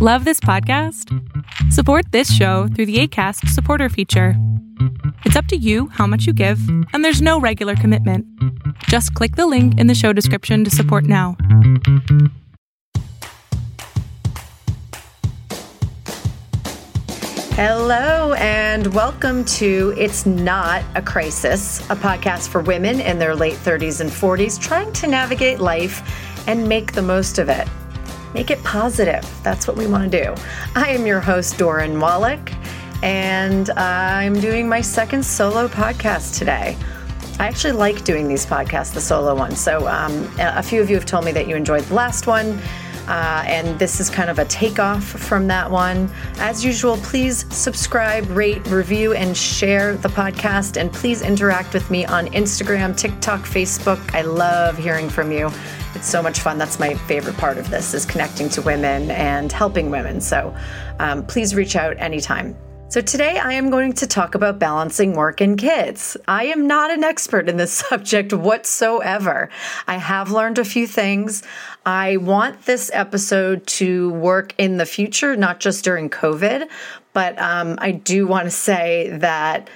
Love this podcast? Support this show through the ACAST supporter feature. It's up to you how much you give, and there's no regular commitment. Just click the link in the show description to support now. Hello, and welcome to It's Not a Crisis, a podcast for women in their late 30s and 40s trying to navigate life and make the most of it. Make it positive. That's what we want to do. I am your host, Doryn Wallach, and I'm doing my second solo podcast today. I actually like doing these podcasts, the solo ones. So, um, a few of you have told me that you enjoyed the last one. Uh, and this is kind of a takeoff from that one. As usual, please subscribe, rate, review, and share the podcast. And please interact with me on Instagram, TikTok, Facebook. I love hearing from you. It's so much fun. That's my favorite part of this is connecting to women and helping women. So um, please reach out anytime. So, today I am going to talk about balancing work and kids. I am not an expert in this subject whatsoever. I have learned a few things. I want this episode to work in the future, not just during COVID, but um, I do want to say that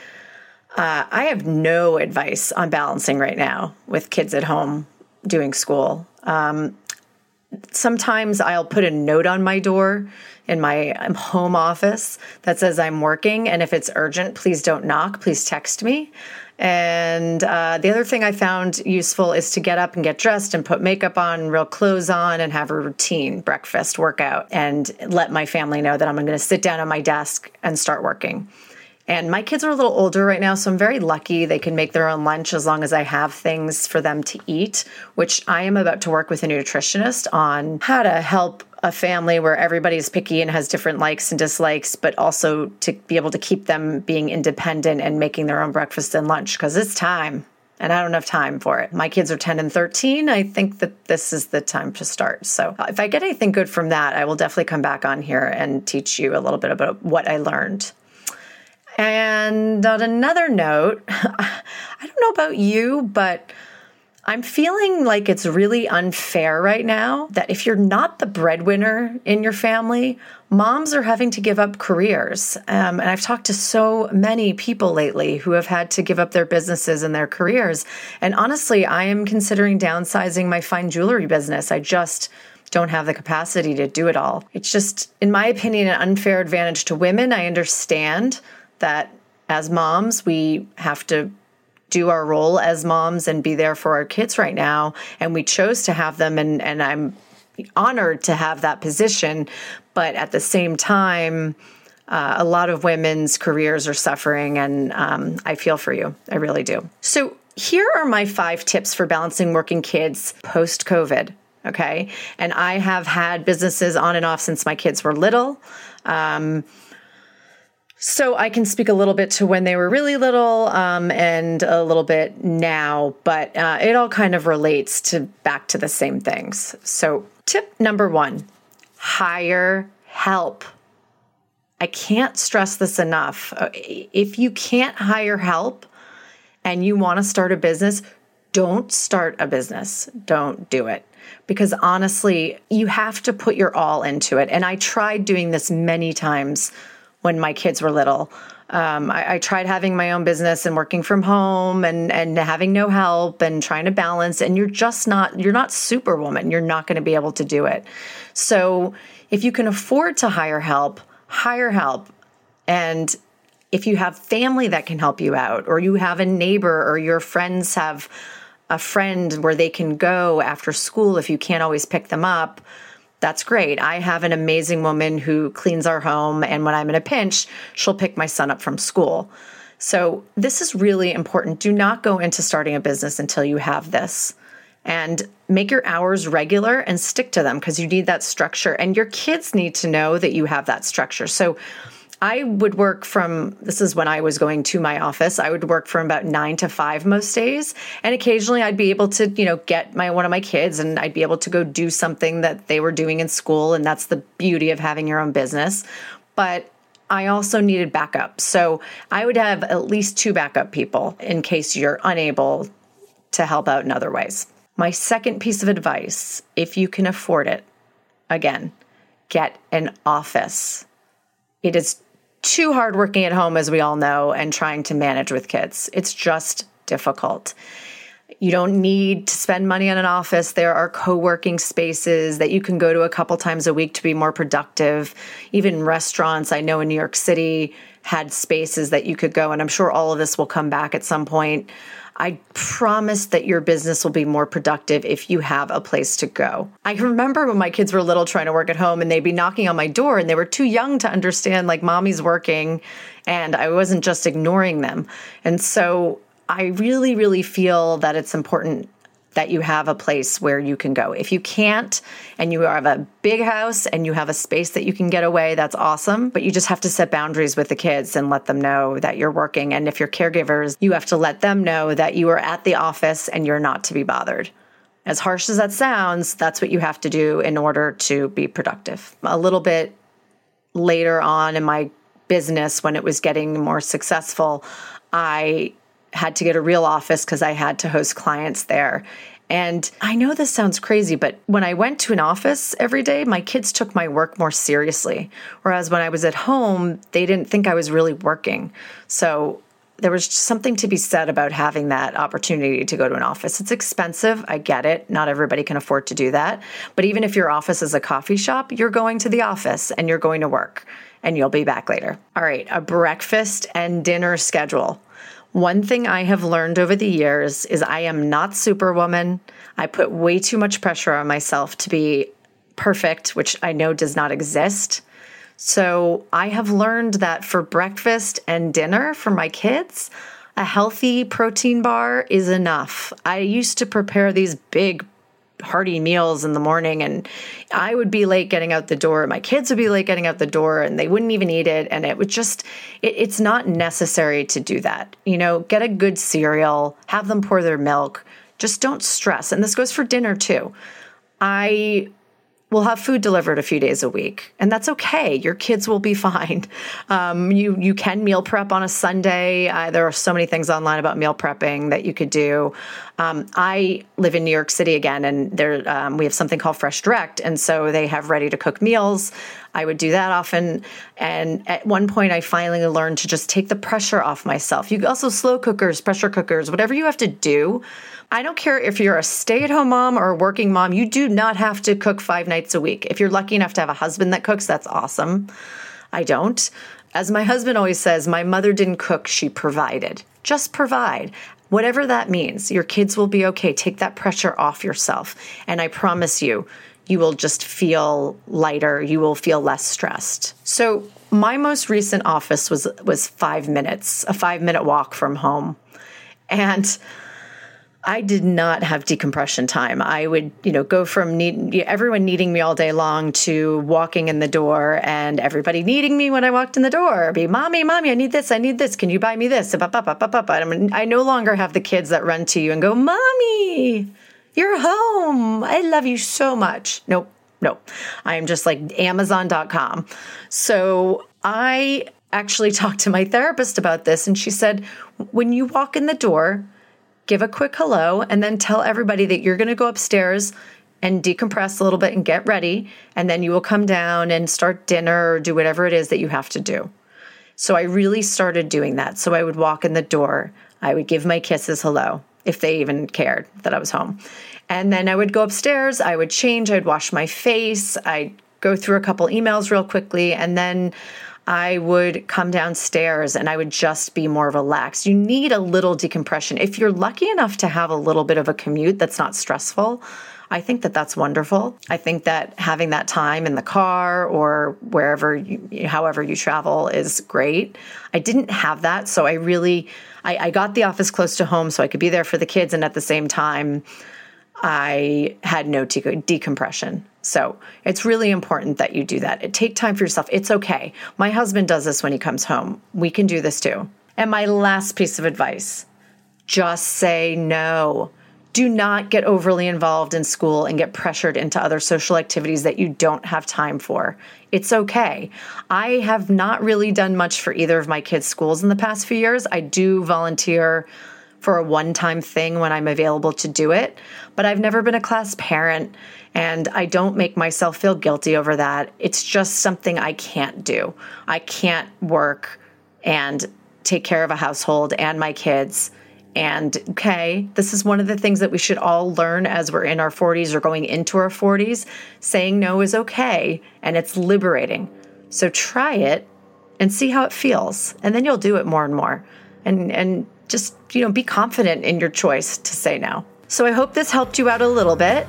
uh, I have no advice on balancing right now with kids at home doing school. Um, sometimes I'll put a note on my door in my um, home office that says I'm working. And if it's urgent, please don't knock. Please text me. And uh, the other thing I found useful is to get up and get dressed and put makeup on, real clothes on, and have a routine breakfast workout and let my family know that I'm going to sit down at my desk and start working. And my kids are a little older right now, so I'm very lucky they can make their own lunch as long as I have things for them to eat, which I am about to work with a nutritionist on how to help a family where everybody's picky and has different likes and dislikes, but also to be able to keep them being independent and making their own breakfast and lunch because it's time and I don't have time for it. My kids are 10 and 13. I think that this is the time to start. So uh, if I get anything good from that, I will definitely come back on here and teach you a little bit about what I learned. And on another note, I don't know about you, but I'm feeling like it's really unfair right now that if you're not the breadwinner in your family, moms are having to give up careers. Um, and I've talked to so many people lately who have had to give up their businesses and their careers. And honestly, I am considering downsizing my fine jewelry business. I just don't have the capacity to do it all. It's just, in my opinion, an unfair advantage to women. I understand that as moms, we have to do our role as moms and be there for our kids right now. And we chose to have them, and, and I'm honored to have that position. But at the same time, uh, a lot of women's careers are suffering, and um, I feel for you. I really do. So, here are my five tips for balancing working kids post COVID. Okay. And I have had businesses on and off since my kids were little. Um, so I can speak a little bit to when they were really little um, and a little bit now, but uh, it all kind of relates to back to the same things. So tip number one: hire help. I can't stress this enough. Uh, if you can't hire help and you want to start a business, don't start a business. Don't do it because honestly, you have to put your all into it. And I tried doing this many times when my kids were little. Um, I, I, tried having my own business and working from home and and having no help and trying to balance. And you're just not you're not superwoman. You're not going to be able to do it. So if you can afford to hire help, hire help. And if you have family that can help you out, or you have a neighbor, or your friends have a friend where they can go after school if you can't always pick them up that's great. I have an amazing woman who cleans our home, and when I'm in a pinch, she'll pick my son up from school. So, this is really important. Do not go into starting a business until you have this. And make your hours regular and stick to them because you need that structure. And your kids need to know that you have that structure. So, I would work from this is when I was going to my office. I would work from about 9 to 5 most days, and occasionally I'd be able to, you know, get my one of my kids and I'd be able to go do something that they were doing in school and that's the beauty of having your own business. But I also needed backup. So, I would have at least two backup people in case you're unable to help out in other ways. My second piece of advice, if you can afford it, again, get an office. It is too hard working at home, as we all know, and trying to manage with kids. It's just difficult. You don't need to spend money on an office. There are co working spaces that you can go to a couple times a week to be more productive. Even restaurants, I know in New York City, had spaces that you could go, and I'm sure all of this will come back at some point. I promise that your business will be more productive if you have a place to go. I remember when my kids were little trying to work at home and they'd be knocking on my door and they were too young to understand like mommy's working and I wasn't just ignoring them. And so I really, really feel that it's important that you have a place where you can go. If you can't and you have a big house and you have a space that you can get away, that's awesome. But you just have to set boundaries with the kids and let them know that you're working. And if you're caregivers, you have to let them know that you are at the office and you're not to be bothered. As harsh as that sounds, that's what you have to do in order to be productive. A little bit later on in my business, when it was getting more successful, I had to get a real office because I had to host clients there. And I know this sounds crazy, but when I went to an office every day, my kids took my work more seriously. Whereas when I was at home, they didn't think I was really working. So there was something to be said about having that opportunity to go to an office. It's expensive. I get it. Not everybody can afford to do that. But even if your office is a coffee shop, you're going to the office and you're going to work and you'll be back later. All right, a breakfast and dinner schedule. One thing I have learned over the years is I am not superwoman. I put way too much pressure on myself to be perfect, which I know does not exist. So I have learned that for breakfast and dinner for my kids, a healthy protein bar is enough. I used to prepare these big hearty meals in the morning and I would be late getting out the door. My kids would be late getting out the door and they wouldn't even eat it. And it would just, it, it's not necessary to do that. You know, get a good cereal, have them pour their milk. Just don't stress. And this goes for dinner too. I will have food delivered a few days a week, and that's okay. Your kids will be fine. Um, you you can meal prep on a Sunday. Uh, there are so many things online about meal prepping that you could do. Um, I live in New York City again, and there um, we have something called Fresh Direct, and so they have ready to cook meals. I would do that often, and at one point, I finally learned to just take the pressure off myself. You also slow cookers, pressure cookers, whatever you have to do I don't care if you're a stay at home mom or a working mom, you do not have to cook five nights a week. If you're lucky enough to have a husband that cooks, that's awesome. I don't. As my husband always says, my mother didn't cook, she provided. Just provide. Whatever that means, your kids will be okay. Take that pressure off yourself. And I promise you, you will just feel lighter. You will feel less stressed. So, my most recent office was was 5 minutes, a 5 minute walk from home. And I did not have decompression time. I would, you know, go from need, everyone needing me all day long to walking in the door and everybody needing me when I walked in the door. Be, mommy, mommy, I need this, I need this. Can you buy me this? I no longer have the kids that run to you and go, mommy, you're home. I love you so much. Nope, nope. I am just like Amazon.com. So I actually talked to my therapist about this, and she said, when you walk in the door, give a quick hello, and then tell everybody that you're going to go upstairs and decompress a little bit and get ready. And then you will come down and start dinner or do whatever it is that you have to do. So I really started doing that. So I would walk in the door, I would give my kisses hello, if they even cared that I was home. And then I would go upstairs, I would change, I'd wash my face, I'd go through a couple emails real quickly, and then I would come downstairs and I would just be more relaxed. You need a little decompression. If you're lucky enough to have a little bit of a commute that's not stressful, I think that that's wonderful. I think that having that time in the car or wherever, you, however you travel, is great. I didn't have that, so I really, I, I got the office close to home so I could be there for the kids, and at the same time, I had no de- decompression. So it's really important that you do that. Take time for yourself. It's okay. My husband does this when he comes home. We can do this too. And my last piece of advice just say no. Do not get overly involved in school and get pressured into other social activities that you don't have time for. It's okay. I have not really done much for either of my kids' schools in the past few years. I do volunteer for a one time thing when I'm available to do it. But I've never been a class parent and I don't make myself feel guilty over that. It's just something I can't do. I can't work and take care of a household and my kids. And okay, this is one of the things that we should all learn as we're in our 40s or going into our 40s. Saying no is okay and it's liberating. So try it and see how it feels. And then you'll do it more and more. And and just, you know, be confident in your choice to say no. So I hope this helped you out a little bit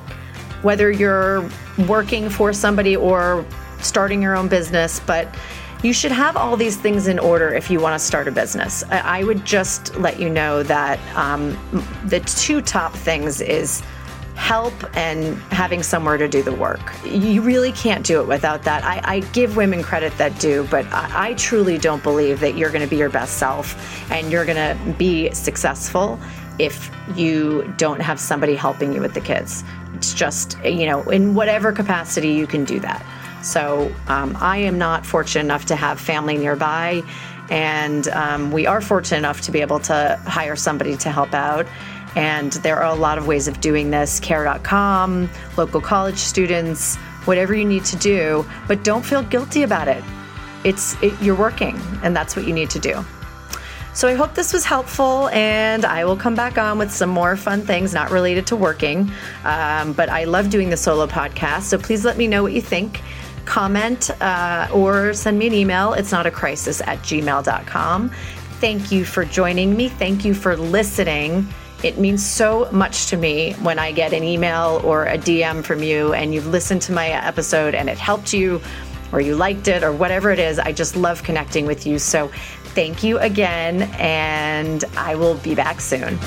whether you're working for somebody or starting your own business, but you should have all these things in order if you want to start a business. I would just let you know that um, the two top things is help and having somewhere to do the work. You really can't do it without that. I, I give women credit that do, but I, I truly don't believe that you're going to be your best self and you're going to be successful if you don't have somebody helping you with the kids. It's just, you know, in whatever capacity you can do that. So um, I am not fortunate enough to have family nearby. And um, we are fortunate enough to be able to hire somebody to help out. And there are a lot of ways of doing this care.com, local college students, whatever you need to do. But don't feel guilty about it. It's it, you're working, and that's what you need to do. So I hope this was helpful, and I will come back on with some more fun things not related to working. Um, but I love doing the solo podcast, so please let me know what you think. Comment uh, or send me an email. It's not a crisis at gmail.com. Thank you for joining me. Thank you for listening. It means so much to me when I get an email or a DM from you and you've listened to my episode and it helped you or you liked it or whatever it is. I just love connecting with you. So thank you again, and I will be back soon.